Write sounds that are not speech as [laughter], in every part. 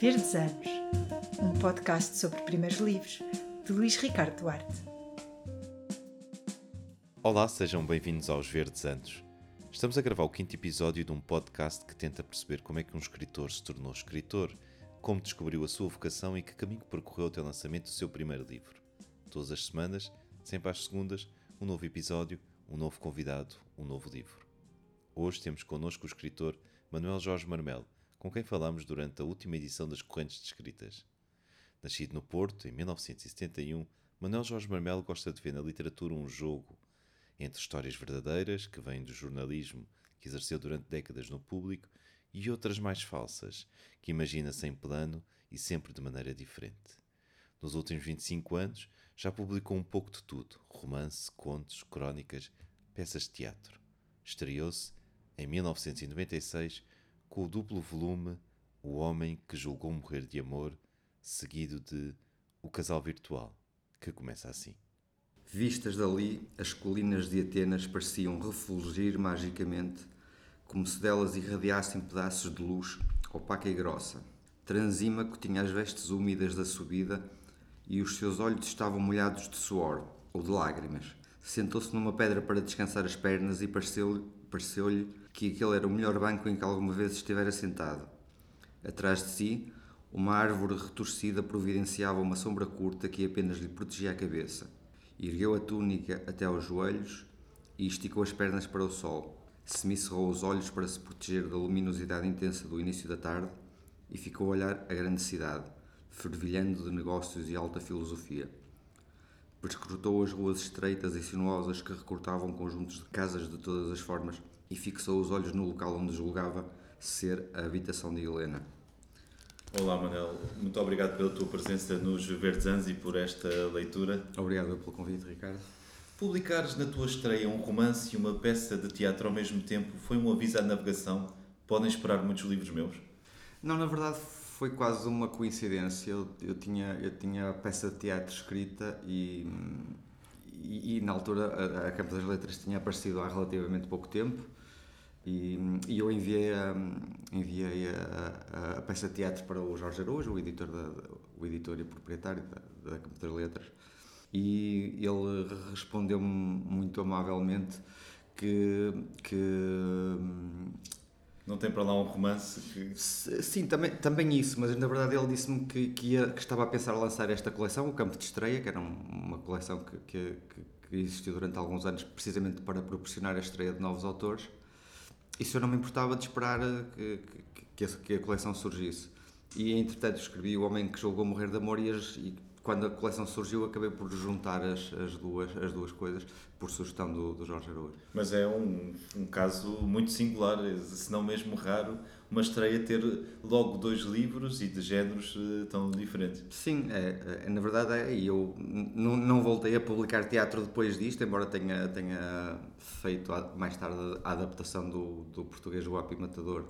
Verdes Anos, um podcast sobre primeiros livros de Luís Ricardo Duarte. Olá, sejam bem-vindos aos Verdes Anos. Estamos a gravar o quinto episódio de um podcast que tenta perceber como é que um escritor se tornou escritor, como descobriu a sua vocação e que caminho percorreu até o lançamento do seu primeiro livro. Todas as semanas, sempre às segundas, um novo episódio, um novo convidado, um novo livro. Hoje temos connosco o escritor Manuel Jorge Marmelo, com quem falamos durante a última edição das Correntes de Escritas. Nascido no Porto, em 1971, Manuel Jorge Marmelo gosta de ver na literatura um jogo entre histórias verdadeiras, que vêm do jornalismo que exerceu durante décadas no público, e outras mais falsas, que imagina sem plano e sempre de maneira diferente. Nos últimos 25 anos, já publicou um pouco de tudo: romance, contos, crónicas, peças de teatro. Estreou-se, em 1996, com o duplo volume O Homem que Julgou Morrer de Amor, seguido de O Casal Virtual, que começa assim. Vistas dali, as colinas de Atenas pareciam refulgir magicamente, como se delas irradiassem pedaços de luz opaca e grossa. Transímaco tinha as vestes úmidas da subida e os seus olhos estavam molhados de suor ou de lágrimas. Sentou-se numa pedra para descansar as pernas e pareceu-lhe pareceu que aquele era o melhor banco em que alguma vez estivera sentado. Atrás de si, uma árvore retorcida providenciava uma sombra curta que apenas lhe protegia a cabeça. Ergueu a túnica até aos joelhos e esticou as pernas para o sol. Semicerrou os olhos para se proteger da luminosidade intensa do início da tarde e ficou a olhar a grande cidade, fervilhando de negócios e alta filosofia. Perscrutou as ruas estreitas e sinuosas que recortavam conjuntos de casas de todas as formas e fixou os olhos no local onde julgava ser a habitação de Helena. Olá, Manel. Muito obrigado pela tua presença nos Verdes Anos e por esta leitura. Obrigado pelo convite, Ricardo. Publicares na tua estreia um romance e uma peça de teatro ao mesmo tempo foi um aviso à navegação. Podem esperar muitos livros meus? Não, na verdade foi quase uma coincidência. Eu, eu, tinha, eu tinha a peça de teatro escrita e, e, e na altura a, a, Campo das Letras tinha aparecido há relativamente pouco tempo e, e eu enviei, a, enviei a, a, peça de teatro para o Jorge Araújo, o editor, da, o editor e proprietário da, da Campo das Letras e ele respondeu-me muito amavelmente que, que não tem para lá um romance que... Sim, também, também isso, mas na verdade ele disse-me que, que, que estava a pensar lançar esta coleção, o Campo de Estreia, que era uma coleção que, que, que, existiu durante alguns anos precisamente para proporcionar a estreia de novos autores, e se eu não me importava de esperar que, que, a, que a coleção surgisse. E entretanto escrevi O Homem que Julgou Morrer de Amor e, as, e quando a coleção surgiu, acabei por juntar as, as, duas, as duas coisas, por sugestão do, do Jorge Araújo. Mas é um, um caso muito singular, se não mesmo raro, uma estreia ter logo dois livros e de géneros uh, tão diferentes. Sim, é, é, na verdade é. E eu não, não voltei a publicar teatro depois disto, embora tenha, tenha feito mais tarde a adaptação do, do português O Api Matador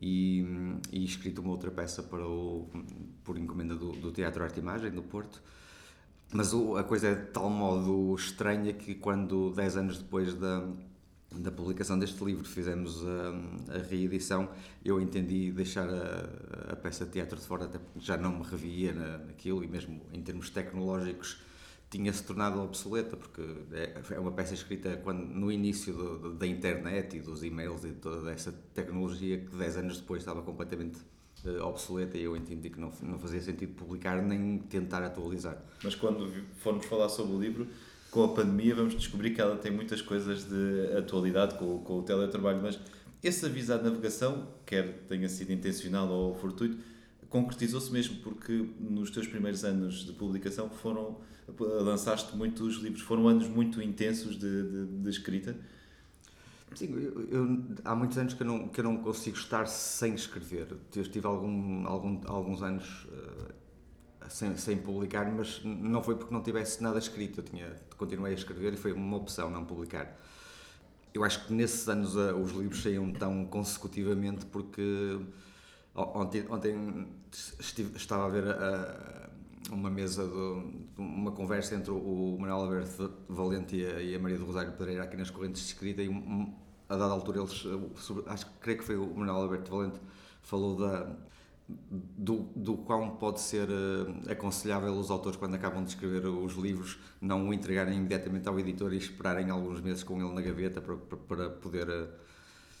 e, e escrito uma outra peça para o, por encomenda do, do Teatro Arte Imagem, do Porto. Mas o, a coisa é de tal modo estranha que quando, dez anos depois da, da publicação deste livro, fizemos a, a reedição, eu entendi deixar a, a, peça de teatro de fora, até porque já não me revia na, naquilo, e mesmo em termos tecnológicos tinha-se tornado obsoleta, porque é, é uma peça escrita quando, no início do, da internet e dos e-mails e toda essa tecnologia que 10 anos depois estava completamente uh, obsoleta e eu entendi que não, não fazia sentido publicar nem tentar atualizar. Mas quando formos falar sobre o livro, com a pandemia vamos descobrir que ela tem muitas coisas de atualidade com, com o teletrabalho, mas esse aviso à navegação, quer tenha sido intencional ou fortuito, concretizou-se mesmo porque nos teus primeiros anos de publicação foram lançaste muitos livros foram anos muito intensos de, de, de escrita? Sim eu, eu, há muitos anos que eu não que eu não consigo estar sem escrever. Eu tive algum, algum alguns anos uh, sem, sem publicar mas não foi porque não tivesse nada escrito. Eu tinha continuei a escrever e foi uma opção não publicar. Eu acho que nesses anos uh, os livros saíam tão consecutivamente porque Ontem, ontem estive, estava a ver a, a, uma mesa, de, uma conversa entre o Manuel Alberto Valente e a, Maria do Rosário Pereira aqui nas correntes de escrita e a dada altura eles, sobre, acho que creio que foi o Manuel Alberto Valente, falou da, do, do quão pode ser uh, aconselhável os autores quando acabam de escrever os livros não o entregarem imediatamente ao editor e esperarem alguns meses com ele na gaveta para, para, para poder uh,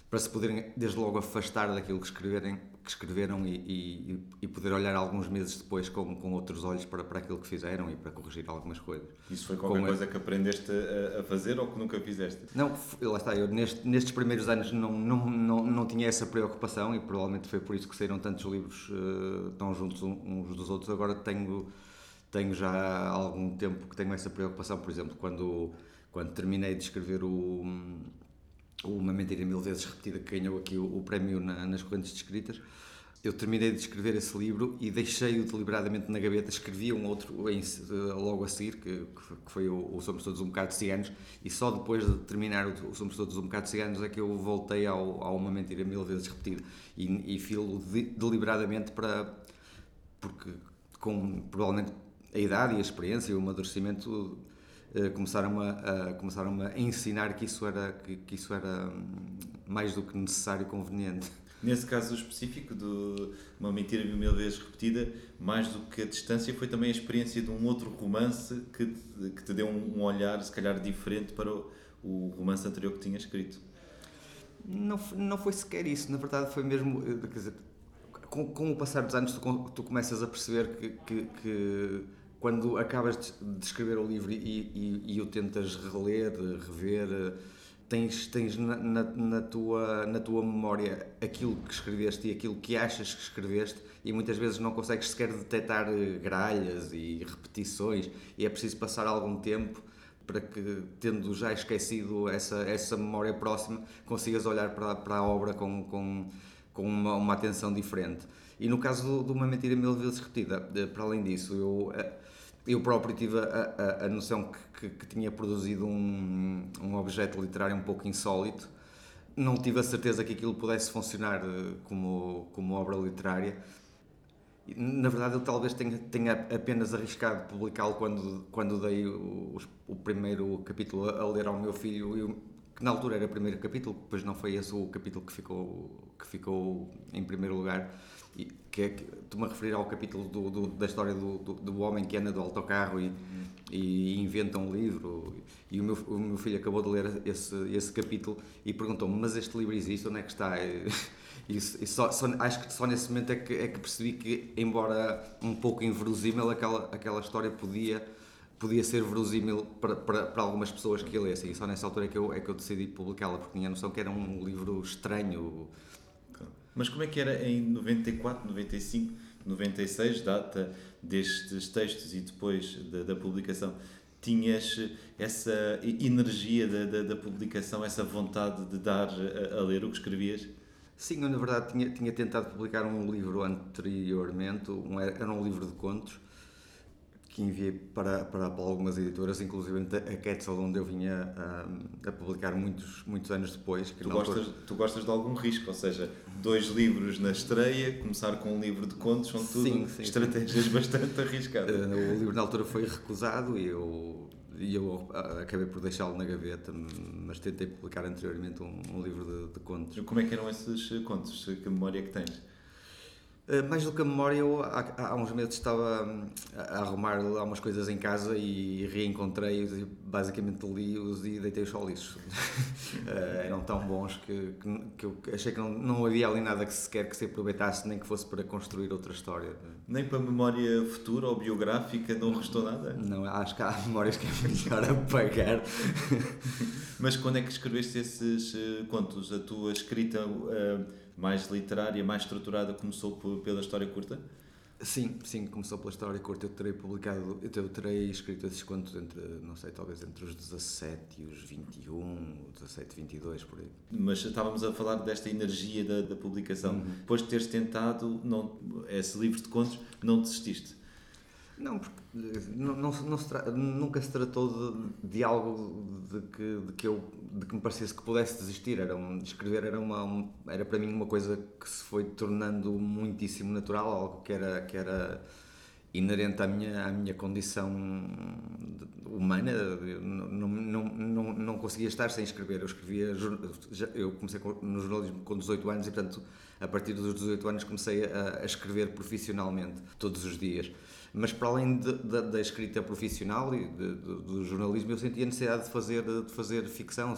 para se poderem desde logo afastar daquilo que, escreverem, que escreveram e, e, e poder olhar alguns meses depois com, com outros olhos para, para aquilo que fizeram e para corrigir algumas coisas. Isso foi qualquer coisa que aprendeste a, a, fazer ou que nunca fizeste? Não, lá está, eu neste, nestes primeiros anos não, não, não, não tinha essa preocupação e provavelmente foi por isso que saíram tantos livros uh, tão juntos uns dos outros. Agora tenho, tenho já há algum tempo que tenho essa preocupação, por exemplo, quando, quando terminei de escrever o uma mentira mil vezes repetida que ganhou aqui o, o prémio na, nas correntes de escritas. Eu terminei de escrever esse livro e deixei-o deliberadamente na gaveta. Escrevi um outro em, logo a seguir, que, que foi o, o, Somos Todos um Bocado Ciganos, e só depois de terminar o, o Somos Todos um Bocado Ciganos é que eu voltei ao, a uma mentira mil vezes repetida. E, e filo de, deliberadamente para. porque, com provavelmente a idade e a experiência e o amadurecimento começaram a, a, começaram a ensinar que isso era que, que, isso era hum, mais do que necessário e conveniente. Nesse caso específico de uma mentira mil vezes repetida, mais do que a distância, foi também a experiência de um outro romance que te, que te deu um, olhar, se calhar, diferente para o, o romance anterior que tinha escrito. Não, não foi sequer isso, na verdade foi mesmo, eh, quer dizer, com, com o passar dos anos tu, tu começas a perceber que, que, que quando acabas de escrever o livro e, e, e o tentas reler, rever, tens, tens na, na, na, tua, na tua memória aquilo que escreveste e aquilo que achas que escreveste e muitas vezes não consegues sequer detectar gralhas e repetições e é preciso passar algum tempo para que, tendo já esquecido essa, essa memória próxima, consigas olhar para, para a obra com, com, com uma, uma atenção diferente. E no caso de uma mentira mil vezes repetida, para além disso, eu eh, eu próprio tive a, a, a noção que, que, que, tinha produzido um, um objeto literário um pouco insólito. Não tive a certeza que aquilo pudesse funcionar eh, como, como obra literária. Na verdade, eu talvez tenha, tenha apenas arriscado publicá-lo quando, quando dei o, o, primeiro capítulo a ler ao meu filho, eu, que na altura era o primeiro capítulo, depois não foi esse o capítulo que ficou, que ficou em primeiro lugar que é, estou-me a referir ao capítulo do, do, da história do, do, do, homem que anda do autocarro e, e inventa um livro e o meu, o meu filho acabou de ler esse, esse capítulo e perguntou-me, mas este livro existe, onde é que está? E, [laughs] e só, só, acho que só nesse momento é que, é que percebi que, embora um pouco inverosímil, aquela, aquela história podia podia ser verosímil para, para, para algumas pessoas que a lessem. E só nessa altura é que eu, é que eu decidi publicá-la, porque tinha a noção que era um livro estranho, mas como é que era em 94, 95, 96, data destes textos e depois da, da publicação? Tinhas essa energia da, da, da, publicação, essa vontade de dar a, a, ler o que escrevias? Sim, eu na verdade tinha, tinha tentado publicar um livro anteriormente, um, era um livro de contos, que enviei para, para, para, algumas editoras, inclusive a Quetzal, onde eu vinha a, a publicar muitos, muitos anos depois. tu, gostas, tu gostas de algum risco, ou seja, dois livros na estreia, começar com um livro de contos, são tudo sim, sim, estratégias sim. [laughs] bastante arriscadas. Uh, o livro na altura foi recusado e eu, e eu ah, acabei por deixá-lo na gaveta, mas tentei publicar anteriormente um, um livro de, de, contos. Como é que eram esses contos? Que memória é que tens? Eh, mais do que a memória, eu há, há uns meses estava hum, a arrumar algumas coisas em casa e reencontrei-os e basicamente li-os e deitei-os ao lixo. [laughs] Eh, eram tão bons que, que, que, eu achei que não, não havia ali nada que sequer que se aproveitasse, nem que fosse para construir outra história. Nem para memória futura ou biográfica não restou nada? Não, acho que há memórias que é melhor [laughs] apagar. Mas quando é que escreveste esses uh, contos? A tua escrita... Uh, mais literária, mais estruturada, começou pela história curta? Sim, sim, começou pela história curta. Eu terei publicado, eu terei escrito esses contos entre, não sei, talvez entre os 17 e os 21, 17, 22, por aí. Mas estávamos a falar desta energia da, da publicação. Uhum. Depois de teres tentado não, esse livro de contos, não desististe? Não, porque não, não, não se nunca se tratou de, de algo de que, de, que eu, de que me parecesse que pudesse desistir. Era um, escrever era, uma, era para mim uma coisa que se foi tornando muitíssimo natural, algo que era, que era inerente à minha, à minha condição humana, eu não, não, não, não conseguia estar sem escrever. Eu escrevia, eu comecei no jornalismo com 18 anos e, portanto, a partir dos 18 anos comecei a, a escrever profissionalmente, todos os dias. Mas para além de, de, da escrita profissional e de, do jornalismo, eu sentia a necessidade de fazer, de fazer ficção.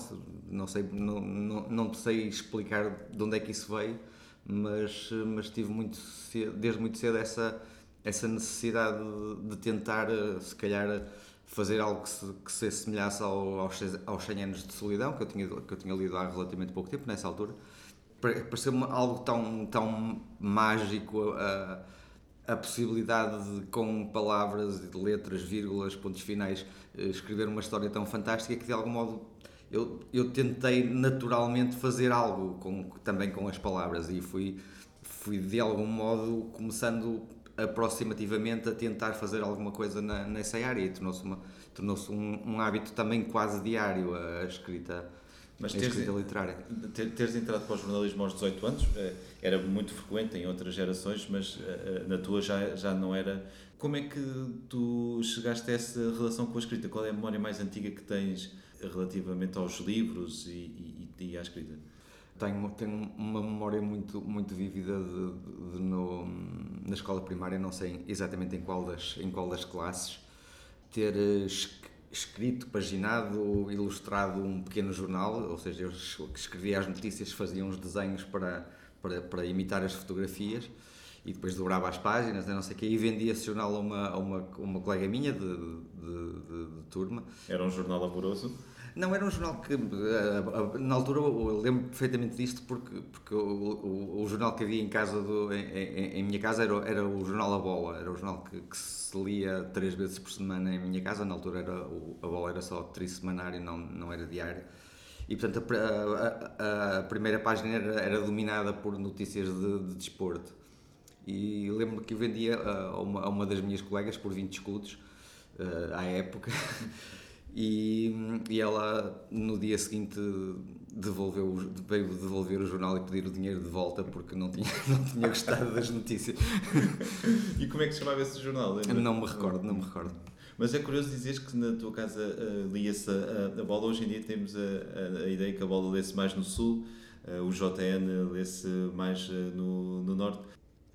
Não sei, não, não, não sei explicar de onde é que isso veio, mas, mas tive muito cedo, desde muito cedo essa, essa necessidade de, tentar, se calhar, fazer algo que se, que se assemelhasse ao, aos, aos 100 anos de solidão, que eu tinha, que eu tinha lido há relativamente pouco tempo, nessa altura. Pareceu-me algo tão, tão mágico. Uh, a possibilidade de, com palavras, letras, vírgulas, pontos finais, eh, escrever uma história tão fantástica que de algum modo eu, eu tentei naturalmente fazer algo com, também com as palavras e fui, fui de algum modo começando aproximativamente a tentar fazer alguma coisa na, nessa área e tornou-se tornou um, um hábito também quase diário a escrita mas teres, literária. Ter, teres entrado para o jornalismo aos 18 anos eh, era muito frequente em outras gerações, mas eh, eh, na tua já, já não era. Como é que tu chegaste a essa relação com a escrita? Qual é a memória mais antiga que tens relativamente aos livros e, e, e à escrita? Tenho, tenho uma memória muito, muito vívida de, de, de no, na escola primária, não sei exatamente em qual das, em qual das classes, ter escrito, paginado, ilustrado um pequeno jornal, ou seja, eu escrevia as notícias, fazia uns desenhos para, para, para imitar as fotografias e depois dobrava as páginas, não sei o quê, e vendia esse jornal a uma, a uma, uma colega minha de, de, de, de turma. Era um jornal amoroso? Não, era um jornal que, eh, na altura, eu lembro perfeitamente disto, porque, porque o, o, o jornal que havia em casa, do, em, em, em, minha casa, era, era o jornal A Bola, era o jornal que, que, se lia três vezes por semana em minha casa, na altura era, o, a Bola era só trissemanário, não, não era diário. E, portanto, a, a, a primeira página era, era, dominada por notícias de, de desporto. E lembro que eu vendia a uma, a uma das minhas colegas por 20 escudos, uh, à época. [laughs] E, e ela no dia seguinte devolveu, veio devolver o jornal e pedir o dinheiro de volta porque não tinha, [laughs] não tinha gostado das notícias. e como é que se chamava esse jornal? Lembra? Não me recordo, não me recordo. Mas é curioso dizeres que na tua casa uh, lia-se a, a, bola. Hoje em dia temos a, a, a ideia que a bola lê-se mais no sul, uh, o JN lê-se mais uh, no, no norte.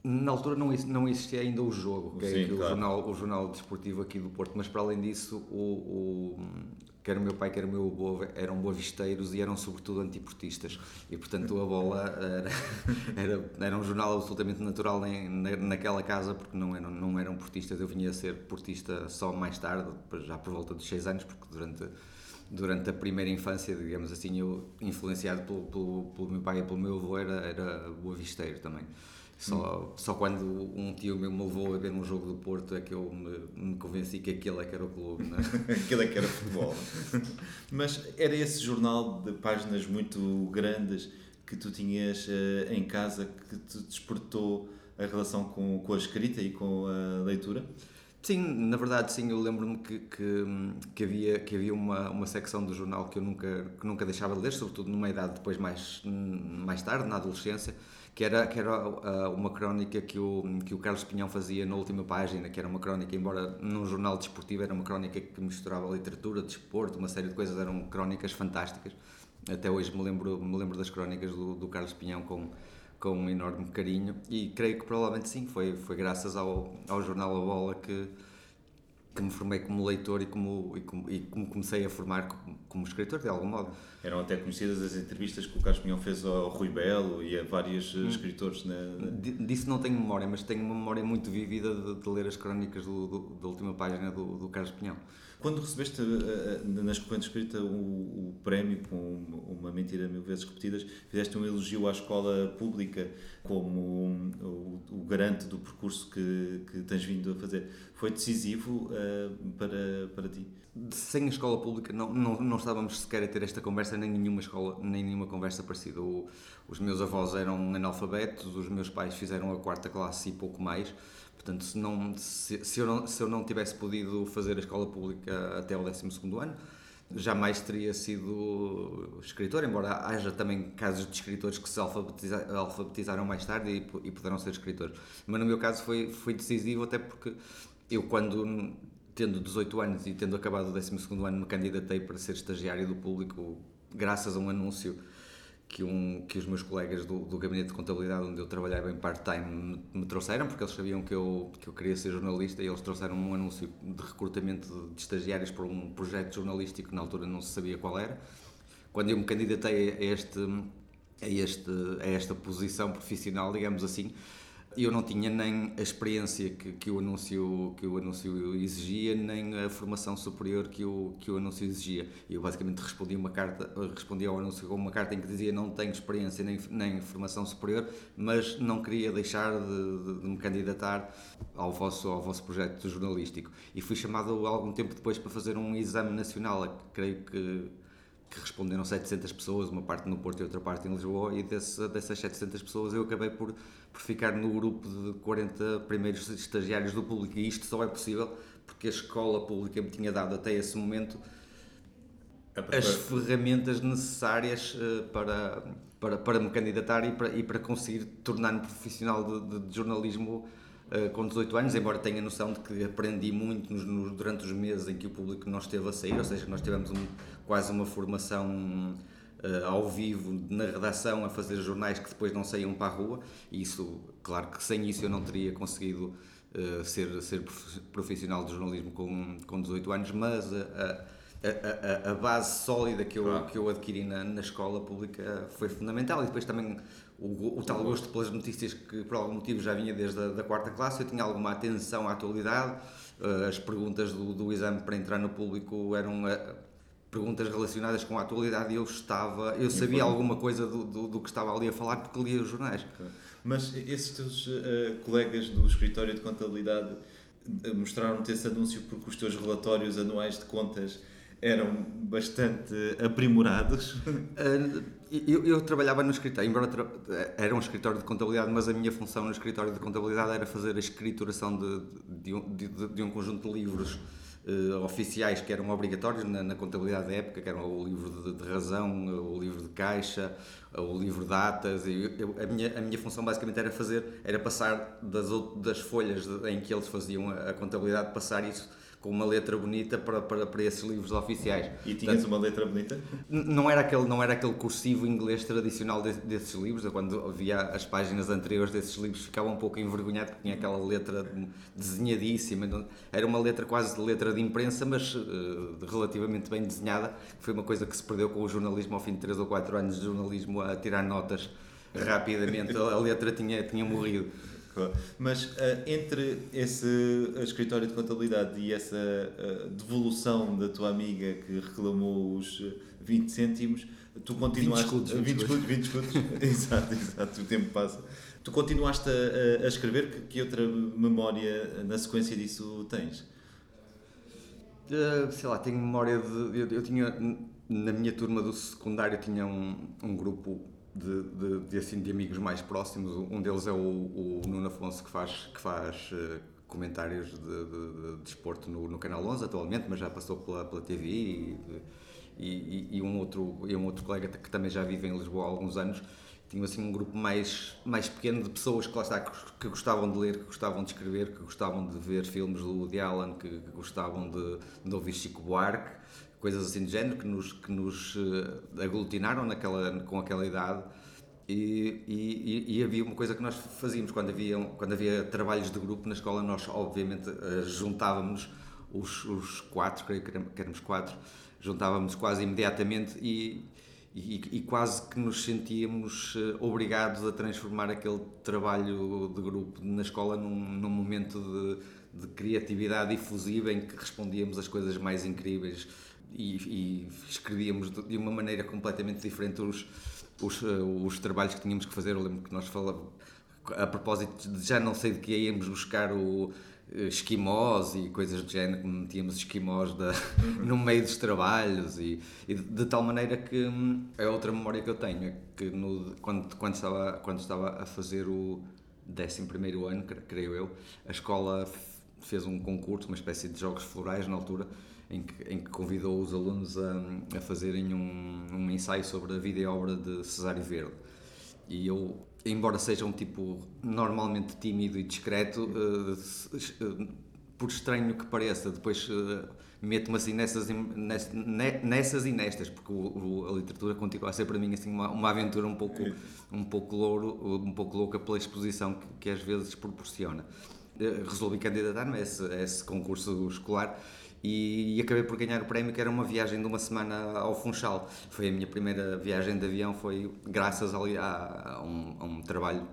Na altura não, não existia ainda o jogo, que é Sim, é claro. o, jornal, o jornal desportivo aqui do Porto, mas para além disso, o, o, quer o meu pai, quer o meu avô eram boavisteiros e eram sobretudo antiportistas. E portanto a bola era, [laughs] era, era um jornal absolutamente natural na, naquela casa, porque não eram, não eram portistas. Eu vinha a ser portista só mais tarde, já por volta dos 6 anos, porque durante durante a primeira infância, digamos assim, eu influenciado pelo, pelo, pelo meu pai e pelo meu avô era, era boavisteiro também. Só, hum. só quando um tio meu me levou a ver um jogo do Porto é que eu me, me convenci que aquele é que era o clube. É? [laughs] aquele é que era futebol. [laughs] Mas era esse jornal de páginas muito grandes que tu tinhas uh, em casa que te despertou a relação com, com a escrita e com a leitura? Sim, na verdade sim, eu lembro-me que, que, que, havia, que havia uma, uma secção do jornal que eu nunca, que nunca deixava de ler, sobretudo numa idade depois mais, mais tarde, na adolescência, que era, que era uh, uma crónica que o, que o Carlos Pinhão fazia na última página, que era uma crónica, embora num jornal desportivo, era uma crónica que misturava literatura, desporto, uma série de coisas, eram crónicas fantásticas. Até hoje me lembro, me lembro das crónicas do, do Carlos Pinhão com, com um enorme carinho e creio que provavelmente sim, foi, foi graças ao, ao jornal A Bola que, que me formei como leitor e como, e como, e como comecei a formar como, como, escritor, de algum modo. Eram até conhecidas as entrevistas que o Carlos Pinhão fez ao Rui Belo e a vários hum. escritores. Na... Disso não tenho memória, mas tenho uma memória muito vívida de, de ler as crónicas do, do, da última página do, do Carlos Pinhão. Quando recebeste eh, eh, na escola escrita o, o prémio com uma mentira mil vezes repetidas, fizeste um elogio à escola pública como o, o garante do percurso que, que tens vindo a fazer. Foi decisivo uh, para, para ti? Sem a escola pública não, não, não estávamos sequer a ter esta conversa, nem nenhuma escola, nem nenhuma conversa parecida. O, os meus avós eram analfabetos, os meus pais fizeram a quarta classe e pouco mais Portanto, se, não, se, se, eu não, se eu não tivesse podido fazer a escola pública até o 12 ano, jamais teria sido escritor, embora haja também casos de escritores que se alfabetiza, alfabetizaram mais tarde e, e puderam ser escritores. Mas no meu caso foi, foi decisivo, até porque eu quando, tendo 18 anos e tendo acabado o 12 ano, me candidatei para ser estagiário do público, graças a um anúncio que, um, que os meus colegas do, do gabinete de contabilidade onde eu trabalhava em part-time me, me, trouxeram, porque eles sabiam que eu, que eu queria ser jornalista e eles trouxeram um anúncio de recrutamento de, estagiários para um projeto jornalístico que na altura não se sabia qual era. Quando eu me candidatei a, este, a, este, a esta posição profissional, digamos assim, eu não tinha nem a experiência que, que, o, anúncio, que o anúncio exigia, nem a formação superior que o, que o anúncio exigia. Eu basicamente respondi, uma carta, respondi ao anúncio com uma carta em que dizia não tenho experiência nem, nem formação superior, mas não queria deixar de, de, de me candidatar ao vosso, ao vosso projeto jornalístico. E fui chamado algum tempo depois para fazer um exame nacional, creio que que responderam 700 pessoas, uma parte no Porto e outra parte em Lisboa, e desse, dessas 700 pessoas eu acabei por, por ficar no grupo de 40 primeiros estagiários do público. E isto só é possível porque a escola pública me tinha dado até esse momento as ferramentas necessárias uh, para, para, para me candidatar e para, e para conseguir tornar-me profissional de, de, de jornalismo uh, com 18 anos, embora tenha noção de que aprendi muito nos, nos, durante os meses em que o público não esteve a sair, ou seja, nós tivemos um, quase uma formação uh, ao vivo na redação a fazer jornais que depois não saíam para a rua. E isso, claro que sem isso eu não teria conseguido uh, ser, ser profissional de jornalismo com, com 18 anos, mas a, a, a, a base sólida que eu, claro. que eu adquiri na, na escola pública foi fundamental. E depois também o, o, tal gosto pelas notícias que por algum motivo já vinha desde a da quarta classe, eu tinha alguma atenção à atualidade, uh, as perguntas do, do exame para entrar no público eram perguntas relacionadas com a atualidade eu estava, eu sabia alguma coisa do, do, do, que estava ali a falar porque lia os jornais. Mas esses teus uh, colegas do escritório de contabilidade uh, mostraram-te esse anúncio porque os teus relatórios anuais de contas eram bastante aprimorados? Uh, [laughs] eu, eu, trabalhava no escritório, embora tra... era um escritório de contabilidade, mas a minha função no escritório de contabilidade era fazer a escrituração de, de, de, de um conjunto de livros uh, oficiais que eram obrigatórios na, na, contabilidade da época, que eram o livro de, de, razão, o livro de caixa, o livro de atas. E eu, a, minha, a minha função basicamente era fazer, era passar das, das folhas em que eles faziam a, a contabilidade, passar isso com uma letra bonita para, para, para esses livros oficiais. E tinhas Portanto, uma letra bonita? Não era aquele, não era aquele cursivo inglês tradicional de, desses livros. Eu, quando via as páginas anteriores desses livros, ficava um pouco envergonhado porque tinha aquela letra desenhadíssima. Era uma letra quase de letra de imprensa, mas uh, relativamente bem desenhada. Foi uma coisa que se perdeu com o jornalismo ao fim de 3 ou 4 anos de jornalismo a tirar notas rapidamente. A letra tinha, tinha morrido. Mas uh, entre esse escritório de contabilidade e essa uh, devolução da tua amiga que reclamou os 20 cêntimos, tu continuaste. 20 escudos. 20 escudos, 20 escudos. [laughs] exato, exato, o tempo passa. Tu continuaste a, a escrever, que, que, outra memória na sequência disso tens? Uh, sei lá, tenho memória de. Eu, eu, tinha. Na minha turma do secundário tinha um, um grupo de, de, de, assim, de amigos mais próximos. Um deles é o, o Nuno Afonso, que faz, que faz uh, comentários de, de, de desporto no, no, Canal 11 atualmente, mas já passou pela, pela TV. E, e, e, um outro, e um outro colega que também já vive em Lisboa há alguns anos. Tinha assim um grupo mais, mais pequeno de pessoas que lá está, que, que gostavam de ler, que gostavam de escrever, que gostavam de ver filmes do Woody Allen, que, que gostavam de, de ouvir Chico Buarque coisas assim de género que nos, que nos eh, aglutinaram naquela, com aquela idade. E, e, e, havia uma coisa que nós fazíamos quando havia, quando havia trabalhos de grupo na escola, nós obviamente eh, juntávamos os, os quatro, creio que éramos quatro, juntávamos quase imediatamente e, e, e, quase que nos sentíamos eh, obrigados a transformar aquele trabalho de grupo na escola num, num momento de, de criatividade efusiva em que respondíamos as coisas mais incríveis e, e escrevíamos de uma maneira completamente diferente os, os, eh, os trabalhos que tínhamos que fazer. Eu lembro que nós falávamos, a propósito de já não sei de que íamos buscar o eh, esquimós e coisas do género, metíamos esquimós da, [laughs] no meio dos trabalhos e, e de, de, tal maneira que é outra memória que eu tenho, é que no, quando, quando, estava, quando estava a fazer o 11 ano, creio eu, a escola fez um concurso, uma espécie de jogos florais na altura, em que, em que convidou os alunos a, a fazerem um, um, ensaio sobre a vida e obra de Cesário Verde. E eu, embora seja um tipo normalmente tímido e discreto, uh, por estranho que pareça, depois uh, meto-me assim nessas, nessas, e nestas, porque a literatura continua a ser para mim assim uma, uma aventura um pouco, um pouco louro, um pouco louca pela exposição que, que às vezes proporciona. Resolvi candidatar-me a a esse concurso escolar e, e, acabei por ganhar o prémio que era uma viagem de uma semana ao Funchal. Foi a minha primeira viagem de avião, foi graças a, a, a, um, a um, trabalho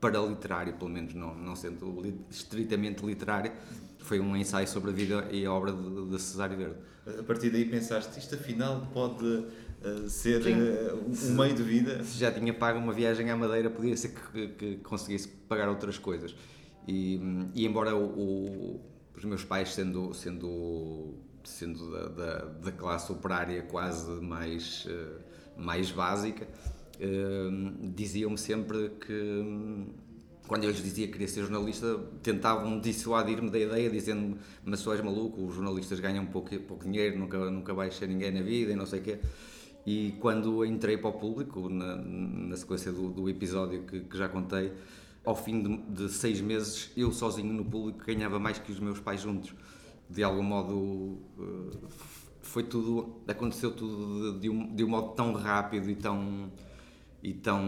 paraliterário, pelo menos não, não sendo li, estritamente literário, foi um ensaio sobre a vida e a obra de, de Cesário Verde. A partir daí pensaste, isto afinal pode uh, ser uh, um meio de vida? Se já tinha pago uma viagem à Madeira, podia ser que, que conseguisse pagar outras coisas. E, e embora o, o os meus pais sendo sendo sendo da, da, da classe operária quase mais uh, mais básica uh, diziam-me sempre que quando eu lhes dizia que queria ser jornalista tentavam dissuadir-me da ideia dizendo-me mas tu és maluco os jornalistas ganham pouco, pouco dinheiro nunca nunca vais ser ninguém na vida e não sei o quê. E quando entrei para o público na, na sequência do, do episódio que, que já contei ao fim de, de, seis meses, eu sozinho no público ganhava mais que os meus pais juntos. De algum modo, eh, foi tudo, aconteceu tudo de, de, um, de um modo tão rápido e tão. e tão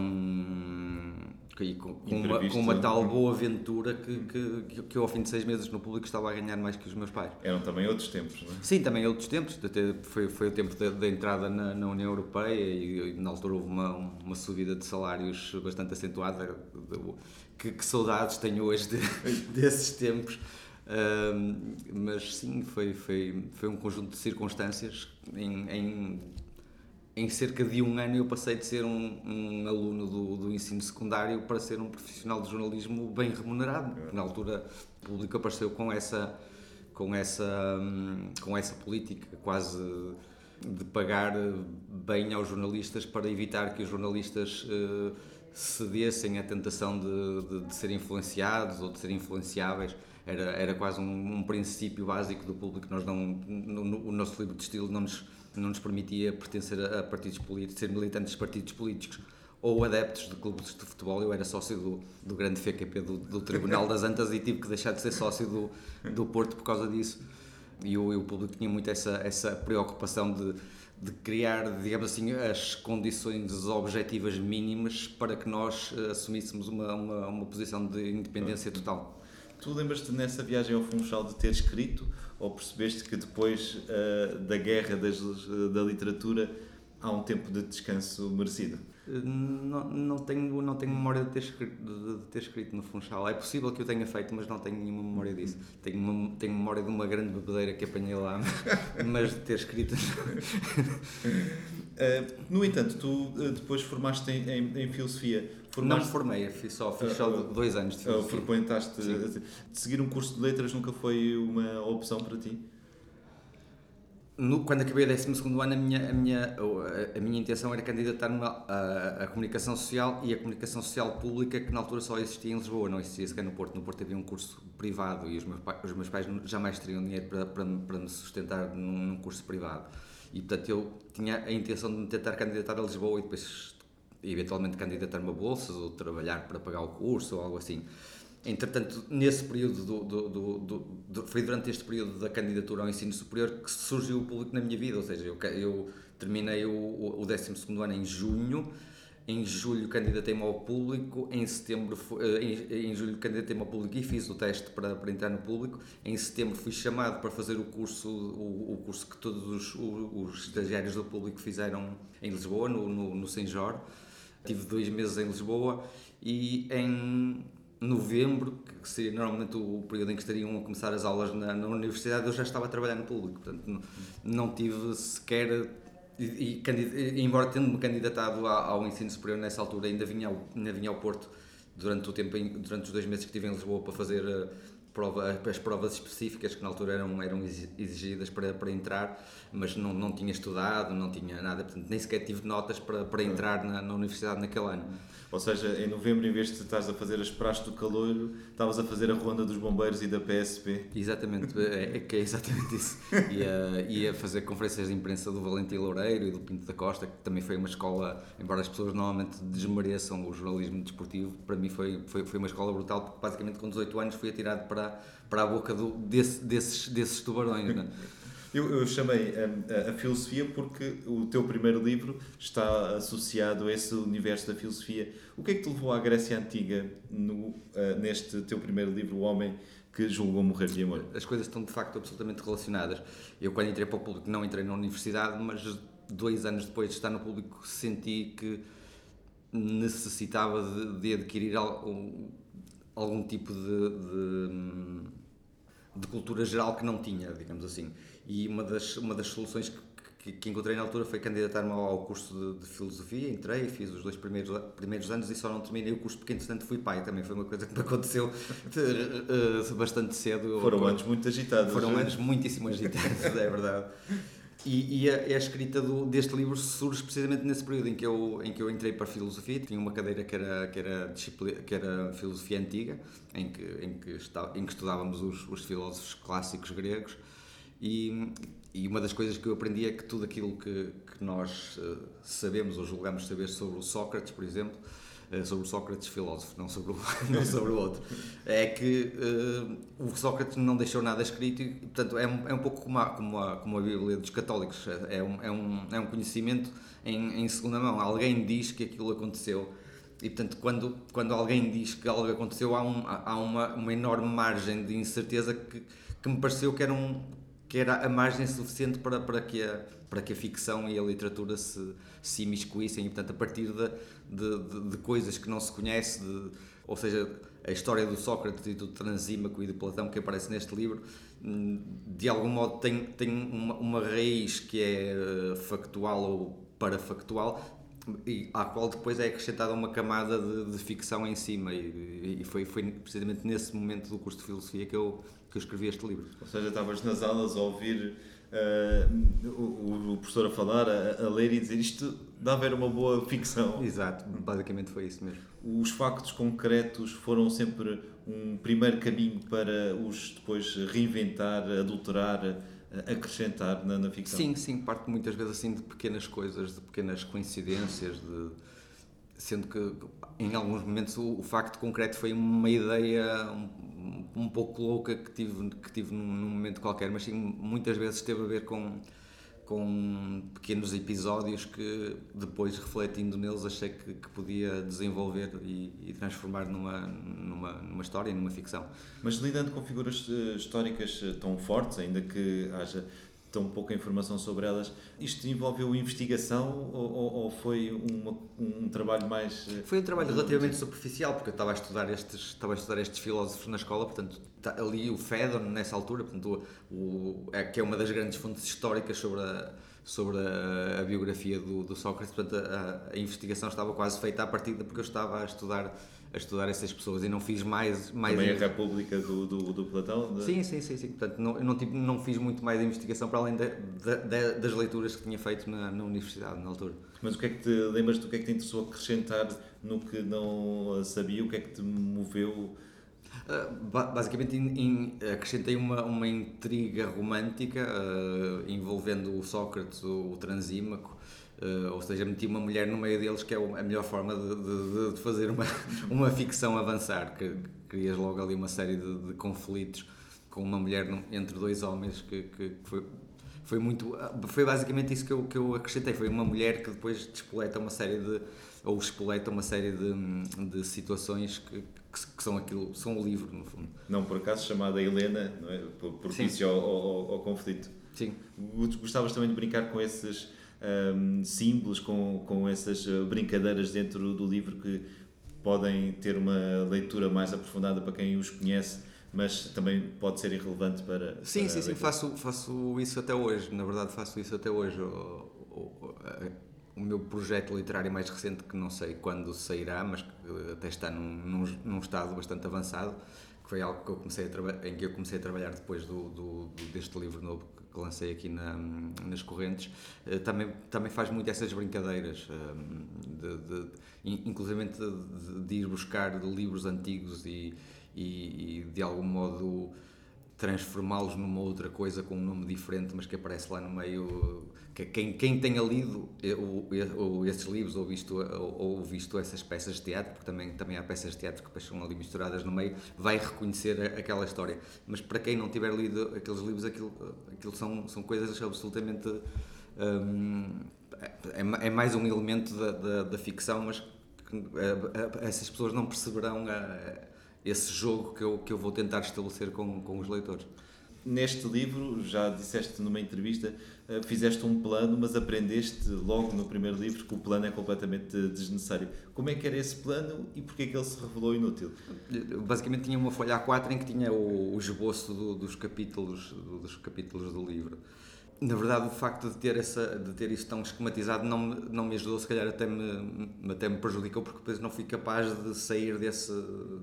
e com, com, uma, com, uma, tal boa aventura que, que, que eu ao fim de seis meses no público estava a ganhar mais que os meus pais. Eram também outros tempos, não é? Sim, também outros tempos. Até foi, foi o tempo da, da entrada na, na, União Europeia e, e, na altura houve uma, uma subida de salários bastante acentuada. Que, que saudades tenho hoje de, [laughs] desses tempos. Mas sim, foi, foi, foi um conjunto de circunstâncias em, em em cerca de um ano eu passei de ser um, um aluno do, do, ensino secundário para ser um profissional de jornalismo bem remunerado. Na altura, o público apareceu com essa, com essa, com essa política quase de pagar bem aos jornalistas para evitar que os jornalistas uh, cedessem à tentação de, de, de ser influenciados ou de ser influenciáveis. Era, era quase um, um princípio básico do público. Nós não, no, no, o nosso livro de estilo não nos não nos permitia pertencer a partidos políticos, ser militantes de partidos políticos ou adeptos de clubes de futebol. Eu era sócio do, do grande FQP do, do Tribunal das Antas e tive que deixar de ser sócio do, do Porto por causa disso. E o, o público tinha muito essa, essa preocupação de, de criar, digamos assim, as condições objetivas mínimas para que nós eh, assumíssemos uma, uma, uma posição de independência total. Tu lembras-te nessa viagem ao Funchal de ter escrito ou percebeste que depois uh, da guerra das, da literatura há um tempo de descanso merecido? Não, não, tenho, não tenho memória de ter, escrito, de, ter escrito no Funchal. É possível que eu tenha feito, mas não tenho nenhuma memória disso. Tenho, uma, tenho memória de uma grande bebedeira que apanhei lá, [laughs] mas de ter escrito. [laughs] Uh, no entanto, tu uh, depois formaste em, em, em filosofia. Formaste... Não me formei, fiz só, fiz só uh, dois anos de filosofia. frequentaste. Sim. Seguir um curso de letras nunca foi uma opção para ti? No, quando acabei o 12 ano, a minha, a, minha, a minha intenção era candidatar-me à, à comunicação social e a comunicação social pública, que na altura só existia em Lisboa, não existia sequer no Porto. No Porto havia um curso privado e os meus, os meus pais jamais teriam dinheiro para, para, para me sustentar num, num curso privado. E portanto eu tinha a intenção de me tentar candidatar a Lisboa e depois eventualmente candidatar-me a bolsas ou trabalhar para pagar o curso ou algo assim. Entretanto, nesse período, do, do, do, foi durante este período da candidatura ao ensino superior que surgiu o público na minha vida, ou seja, eu, eu terminei o, o 12 ano em junho, em julho candidatei-me ao público, em setembro, eh, em, em julho candidatei-me ao público e fiz o teste para, para entrar no público. Em setembro fui chamado para fazer o curso, o, o curso que todos os, os, estagiários do público fizeram em Lisboa, no, no, no Saint Jorge. Tive dois meses em Lisboa e em novembro, que seria normalmente o período em que estariam a começar as aulas na, na universidade, eu já estava a trabalhar no público. Portanto, não, não tive sequer e, e, embora tendo-me candidatado ao ensino superior nessa altura, ainda vinha ao, ainda vinha ao Porto durante o tempo, durante os dois meses que estive em Lisboa para fazer uh, prova, as provas específicas que na altura eram, eram exigidas para, para entrar, mas não, não tinha estudado, não tinha nada, portanto nem sequer tive notas para, para entrar na, na universidade naquele ano. Ou seja, em novembro, em vez de estás a fazer as praxes do calor, estavas a fazer a ronda dos bombeiros e da PSP. Exatamente, é, é que é exatamente isso. Ia, ia fazer conferências de imprensa do Valentim Loureiro e do Pinto da Costa, que também foi uma escola, embora as pessoas normalmente desmereçam o jornalismo desportivo, para mim foi, foi, foi uma escola brutal, porque basicamente com 18 anos fui atirado para para, para a boca do, desse, desses, desses tubarões. Né? Eu, eu, chamei a, a, a, filosofia porque o teu primeiro livro está associado a esse universo da filosofia. O que é que te levou à Grécia Antiga no, uh, neste teu primeiro livro, O Homem que Julgou Morrer de Amor? As coisas estão de facto absolutamente relacionadas. Eu, quando entrei para o público, não entrei na universidade, mas dois anos depois de estar no público, senti que necessitava de, de adquirir algum, algum tipo de, de, de, cultura geral que não tinha, digamos assim. E uma das, uma das soluções que, que, que encontrei na altura foi candidatar-me ao curso de, de, filosofia. Entrei, fiz os dois primeiros, primeiros anos e só não terminei o curso porque, entretanto, fui pai. Também foi uma coisa que me aconteceu eh, bastante cedo. Foram anos muito agitados. Foram anos muitíssimo agitados, [laughs] é verdade. E, e a, a, escrita do, deste livro surge precisamente nesse período em que eu, em que eu entrei para a filosofia. Tinha uma cadeira que era, que era, que era filosofia antiga, em que, em que, está, em que estudávamos os, os filósofos clássicos gregos. E, e uma das coisas que eu aprendi é que tudo aquilo que, que nós uh, sabemos ou julgamos saber sobre o Sócrates, por exemplo, eh, sobre o Sócrates filósofo, não sobre o, [laughs] não sobre o outro. É que uh, o Sócrates não deixou nada escrito e, portanto, é um, é um pouco como a, como, a, como a Bíblia dos católicos. É um, é um, é um conhecimento em, em segunda mão. Alguém diz que aquilo aconteceu e, portanto, quando, quando alguém diz que algo aconteceu, há, um, há uma, uma enorme margem de incerteza que, que me pareceu que era, um, que era a margem suficiente para, para, que, a, para que a ficção e a literatura se, se imiscuíssem. E, portanto, a partir da de, de, de coisas que não se conhece, de, ou seja, a história do Sócrates e do Transímaco e de Platão que aparece neste livro, hum, de algum modo tem, tem uma, uma raiz que é eh, factual ou parafactual, e à qual depois é acrescentada uma camada de, de ficção em cima e, e, foi, foi precisamente nesse momento do curso de filosofia que eu, que eu escrevi este livro. Ou seja, estavas nas aulas a ouvir uh, o, o, professor a falar, a, a, ler e dizer isto dá a ver uma boa ficção. Exato, basicamente foi isso mesmo. Os factos concretos foram sempre um primeiro caminho para os depois reinventar, adulterar, acrescentar na, na ficção? Sim, sim, parte muitas vezes assim de pequenas coisas, de pequenas coincidências, de sendo que em alguns momentos o, o facto concreto foi uma ideia um, um, pouco louca que tive, que tive num, num, momento qualquer, mas sim, muitas vezes teve a ver com, com pequenos episódios que depois refletindo neles achei que, que podia desenvolver e, e, transformar numa, numa, numa história, numa ficção. Mas lidando com figuras uh, históricas uh, tão fortes, ainda que haja tão pouca informação sobre elas. Isto envolveu investigação ou, ou foi uma, um trabalho mais. Eh, foi um trabalho relativamente superficial, porque eu estava a estudar estes, estava a estudar estes filósofos na escola, portanto, ali o Fedon, nessa altura, portanto, o, o, é, que é uma das grandes fontes históricas sobre a, sobre a, a biografia do, do, Sócrates, portanto, a, a investigação estava quase feita à partida, porque eu estava a estudar a estudar essas pessoas e não fiz mais... mais Também a República do, do, do Platão? De... Sim, sim, sim, sim. Portanto, não, eu não, tipo, não fiz muito mais investigação para além de, de, das leituras que tinha feito na, na universidade, na altura. Mas o que é que te lembras do que é que te interessou acrescentar no que não sabia? O que é que te moveu? Uh, basicamente in, in, acrescentei uma, uma intriga romântica uh, envolvendo o Sócrates, o, o Transímaco, Uh, ou seja, meti uma mulher no meio deles, que é a melhor forma de, de, de fazer uma, [laughs] uma ficção avançar, que crias logo ali uma série de, de conflitos com uma mulher entre dois homens que, que, foi, foi muito foi basicamente isso que eu, que eu acrescentei. Foi uma mulher que depois despoleta uma série de ou espoleta uma série de, de situações que, que, são aquilo são o livro no fundo não por acaso chamada Helena não é propício ao, ao, ao conflito sim gostavas também de brincar com esses um, símbolos, com, com essas uh, brincadeiras dentro do livro que podem ter uma leitura mais aprofundada para quem os conhece, mas também pode ser irrelevante para. Sim, para sim, sim, faço, faço isso até hoje, na verdade, faço isso até hoje. O, o, o, meu projeto literário mais recente, que não sei quando sairá, mas que até está num, num, num estado bastante avançado, que foi algo que eu comecei a em que eu comecei a trabalhar depois do, do, deste livro novo que lancei aqui na, nas correntes, eh, também, também faz muito essas brincadeiras, eh, de, de, inclusive de, de, ir buscar livros antigos e, e, e, de algum modo transformá-los numa outra coisa com um nome diferente, mas que aparece lá no meio. Que quem, quem tenha lido ou, esses livros ou visto, ou, ou, visto essas peças de teatro, porque também, também há peças de teatro que depois são ali misturadas no meio, vai reconhecer aquela história. Mas para quem não tiver lido aqueles livros, aquilo, aquilo são, são coisas absolutamente. Hum, é, é, mais um elemento da, da, da ficção, mas que, é, é, essas pessoas não perceberão a, esse jogo que eu, que eu vou tentar estabelecer com, com os leitores. Neste livro, já disseste numa entrevista, eh, fizeste um plano, mas aprendeste logo no primeiro livro que o plano é completamente desnecessário. Como é que era esse plano e porquê é que ele se revelou inútil? Basicamente tinha uma folha A4 em que tinha o, o esboço do, dos, capítulos, dos capítulos do livro na verdade, o facto de ter, essa, de ter isso tão esquematizado não, não me ajudou, se calhar até me, até me prejudicou, porque depois não fui capaz de sair desse,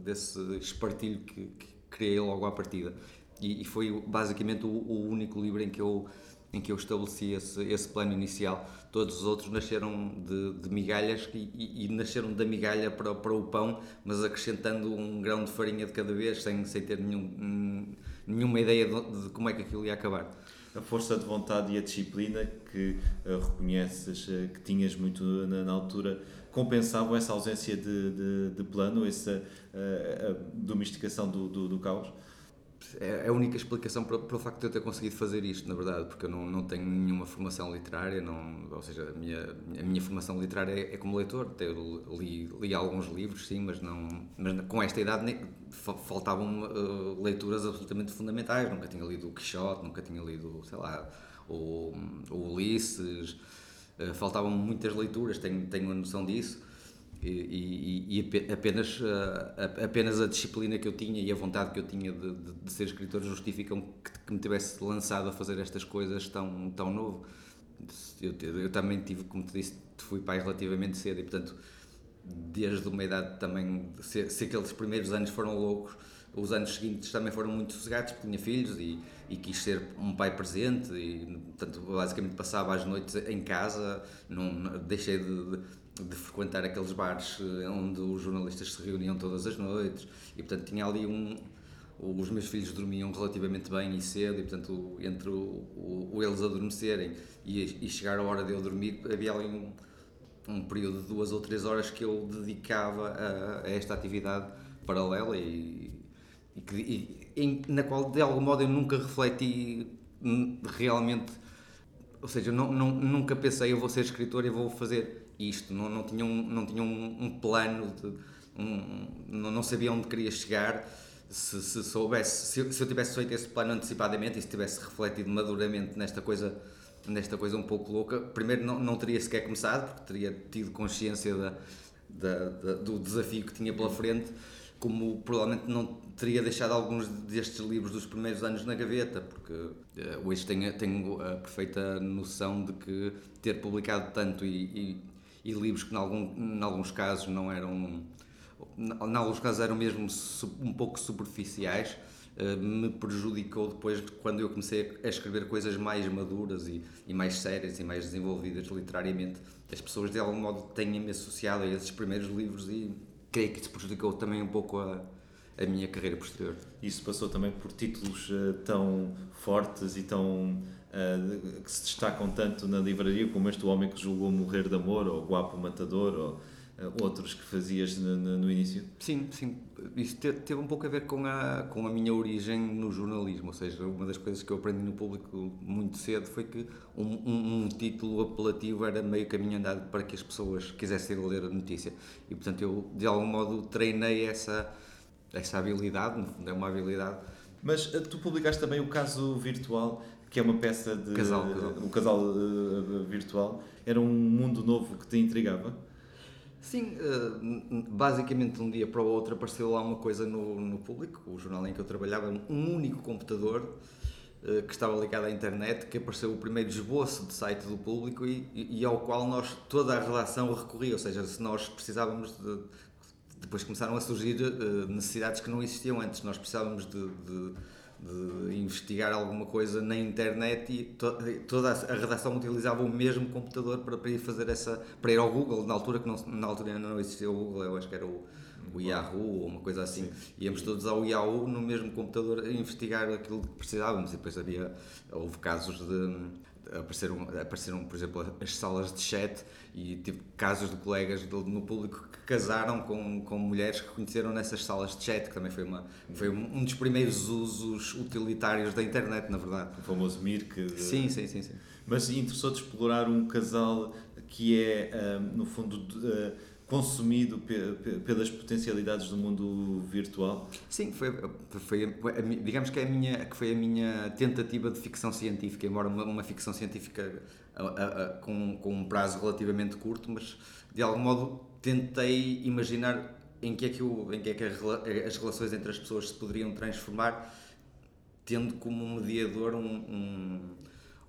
desse espartilho que, que criei logo à partida. E, e foi basicamente o, o, único livro em que eu, em que eu estabeleci esse, esse plano inicial. Todos os outros nasceram de, de migalhas e, e, e, nasceram da migalha para, para o pão, mas acrescentando um grão de farinha de cada vez, sem, sem ter nenhum, nenhuma ideia de, de como é que aquilo ia acabar a força de vontade e a disciplina que uh, reconheces uh, que tinhas muito na, na, altura compensavam essa ausência de, de, de plano, essa uh, domesticação do, do, do caos? É a única explicação para, para, o facto de eu ter conseguido fazer isto, na verdade, porque eu não, não tenho nenhuma formação literária, não, ou seja, a minha, a minha formação literária é, é como leitor. Eu li, li alguns livros, sim, mas, não, mas com esta idade faltavam uh, leituras absolutamente fundamentais. Nunca tinha lido o Quixote, nunca tinha lido, sei lá, o, o Ulisses, uh, faltavam muitas leituras, tenho, tenho a noção disso e, e, e, apenas, uh, apenas a disciplina que eu tinha e a vontade que eu tinha de, de, de ser escritor justificam que, que, me tivesse lançado a fazer estas coisas tão, tão novo. Eu, eu, também tive, como te disse, fui pai relativamente cedo e, portanto, desde uma idade também, se, se aqueles primeiros anos foram loucos, os anos seguintes também foram muito sossegados, porque tinha filhos e, e quis ser um pai presente e, portanto, basicamente passava as noites em casa, não, deixei de, de de frequentar aqueles bares eh, onde os jornalistas se reuniam todas as noites e portanto tinha ali um os meus filhos dormiam relativamente bem e cedo e portanto entre o, o, eles adormecerem e, e, chegar a hora de eu dormir havia ali um, um período de duas ou três horas que eu dedicava a, a esta atividade paralela e, e, que, e em, na qual de algum modo eu nunca refleti realmente ou seja, não, não, nunca pensei eu vou ser escritor e vou fazer isto, não, não tinha um, não tinha um, um plano, de, um, não, não sabia onde queria chegar. Se, se soubesse, se, se, eu tivesse feito esse plano antecipadamente e se tivesse refletido maduramente nesta coisa, nesta coisa um pouco louca, primeiro não, não teria sequer começado, porque teria tido consciência da, da, da, do desafio que tinha pela frente, como provavelmente não teria deixado alguns destes livros dos primeiros anos na gaveta, porque uh, hoje tenho, tenho a perfeita noção de que ter publicado tanto e, e e livros que, em, algum, alguns casos, não eram. Em alguns casos eram mesmo um pouco superficiais, eh, me prejudicou depois quando eu comecei a escrever coisas mais maduras e, e mais sérias e mais desenvolvidas literariamente. As pessoas de algum modo têm-me associado a esses primeiros livros e creio que isso prejudicou também um pouco a, a minha carreira posterior. Isso passou também por títulos uh, tão fortes e tão uh, que se destacam tanto na livraria como este O Homem que Julgou Morrer de Amor ou Guapo Matador ou uh, outros que fazias no, no, início? Sim, sim. Isso teve um pouco a ver com a, com a minha origem no jornalismo, ou seja, uma das coisas que eu aprendi no público muito cedo foi que um, um, um título apelativo era meio caminho andado para que as pessoas quisessem ler a notícia. E, portanto, eu, de algum modo, treinei essa, essa habilidade, no fundo é uma habilidade. Mas eh, tu publicaste também o caso virtual que é uma peça de casal, casal. um casal uh, virtual, era um mundo novo que te intrigava? Sim, uh, basicamente de um dia para o outro apareceu lá uma coisa no, no público, o jornal em que eu trabalhava, um único computador uh, que estava ligado à internet, que apareceu o primeiro esboço de site do público e, e, e ao qual nós, toda a redação recorria, ou seja, se nós precisávamos de, depois começaram a surgir necessidades que não existiam antes. Nós precisávamos de, de, de investigar alguma coisa na internet e to, toda a redação utilizava o mesmo computador para, para ir fazer essa para ir ao Google na altura que não, na altura não existia o Google eu acho que era o, o Yahoo ou uma coisa assim Sim. íamos todos ao Yahoo no mesmo computador a investigar aquilo que precisávamos e depois havia houve casos de apareceram, apareceram, por exemplo, as salas de chat e tive casos de colegas no público que casaram com, com mulheres que conheceram nessas salas de chat, que também foi, uma, foi um dos primeiros usos utilitários da internet, na verdade. O famoso Mirk. De... Sim, sim, sim, sim. Mas interessou-te explorar um casal que é, ah, no fundo, ah, consumido pelas potencialidades do mundo virtual? Sim, foi, foi digamos que, é a minha, que foi a minha tentativa de ficção científica, embora uma, uma ficção científica a, com, com um prazo relativamente curto, mas de algum modo tentei imaginar em que é que, o, em que, é que as relações entre as pessoas se poderiam transformar, tendo como mediador um, um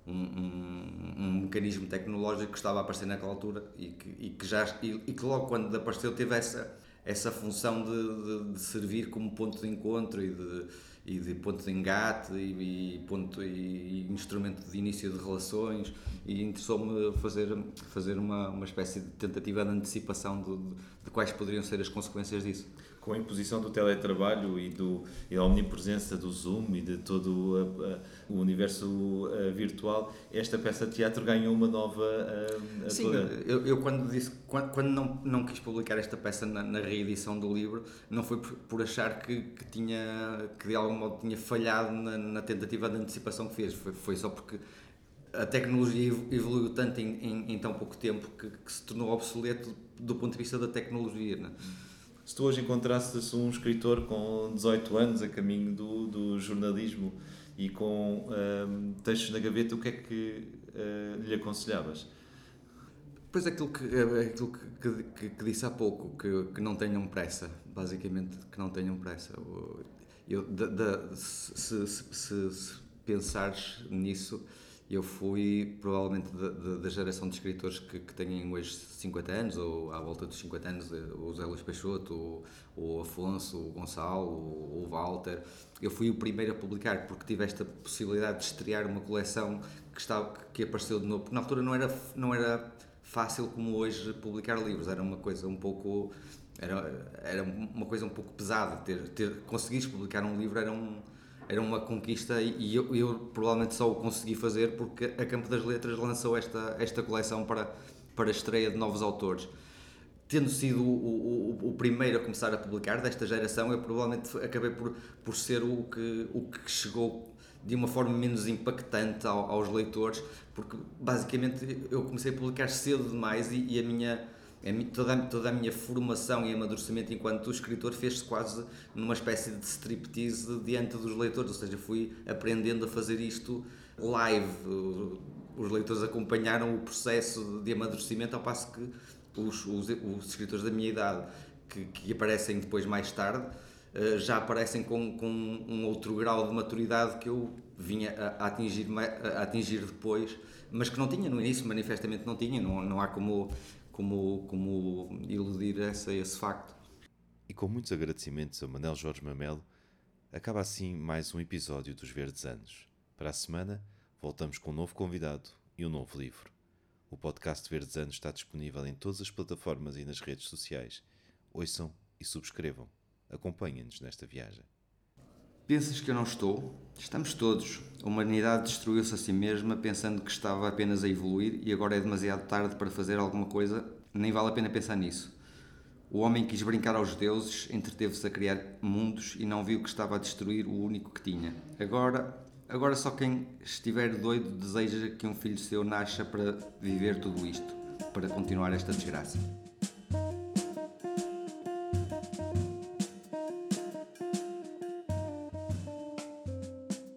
um, um, mecanismo tecnológico que estava a aparecer naquela altura e que, e que já e, e, que logo quando apareceu teve essa essa função de, de, de, servir como ponto de encontro e de, e de ponto de engate e, e ponto e, instrumento de início de relações. E interessou-me fazer fazer uma, uma espécie de tentativa de antecipação de, de quais poderiam ser as consequências disso com a imposição do teletrabalho e, do, e da omnipresença do Zoom e de todo a, a, o universo a, virtual, esta peça de teatro ganhou uma nova. Sim, eu, eu, quando disse, quando, quando, não, não quis publicar esta peça na, na reedição do livro, não foi por, por, achar que, que, tinha, que de algum modo tinha falhado na, na tentativa de antecipação que fez, foi, foi só porque a tecnologia evoluiu tanto em, em, em tão pouco tempo que, que, se tornou obsoleto do ponto de vista da tecnologia. Né? Se tu hoje encontrasses um escritor com 18 anos a caminho do, do jornalismo e com um, textos na gaveta, o que é que uh, lhe aconselhavas? Pois é aquilo que, é aquilo que, que, que, disse há pouco, que, que não tenham pressa, basicamente que não tenham pressa. Eu, de, se, se, se, se pensares nisso, eu fui provavelmente da, geração de escritores que, que têm hoje 50 anos, ou à volta dos 50 anos, eh, o Zé Luís Peixoto, o, o Afonso, o Gonçalo, o, o Walter. Eu fui o primeiro a publicar porque tive esta possibilidade de estrear uma coleção que, estava, que apareceu de novo. Porque na altura não era, não era fácil como hoje publicar livros, era uma coisa um pouco. Era, era uma coisa um pouco pesada. Ter, ter, publicar um livro era um era uma conquista e eu, eu, provavelmente só o consegui fazer porque a Campo das Letras lançou esta, esta coleção para, para a estreia de novos autores. Tendo sido o, o, o, primeiro a começar a publicar desta geração, eu provavelmente acabei por, por ser o que, o que chegou de uma forma menos impactante ao, aos leitores, porque basicamente eu comecei a publicar cedo demais e, e a minha toda, toda a minha formação e amadurecimento enquanto escritor fez-se quase numa espécie de striptease diante dos leitores, ou seja, fui aprendendo a fazer isto live. Os leitores acompanharam o processo de amadurecimento, ao passo que os, os, os escritores da minha idade, que, que, aparecem depois mais tarde, eh, já aparecem com, com um outro grau de maturidade que eu vinha a, a atingir, a atingir depois, mas que não tinha no início, manifestamente não tinha, não, não há como como, como iludir essa, esse facto. E com muitos agradecimentos a Manel Jorge Mamelo, acaba assim mais um episódio dos Verdes Anos. Para a semana, voltamos com um novo convidado e um novo livro. O podcast Verdes Anos está disponível em todas as plataformas e nas redes sociais. Ouçam e subscrevam. Acompanhem-nos nesta viagem. Pensas que eu não estou? Estamos todos. A humanidade destruiu-se a si mesma pensando que estava apenas a evoluir e agora é demasiado tarde para fazer alguma coisa, nem vale a pena pensar nisso. O homem quis brincar aos deuses, entreteve-se a criar mundos e não viu que estava a destruir o único que tinha. Agora, agora só quem estiver doido deseja que um filho seu nasça para viver tudo isto, para continuar esta desgraça.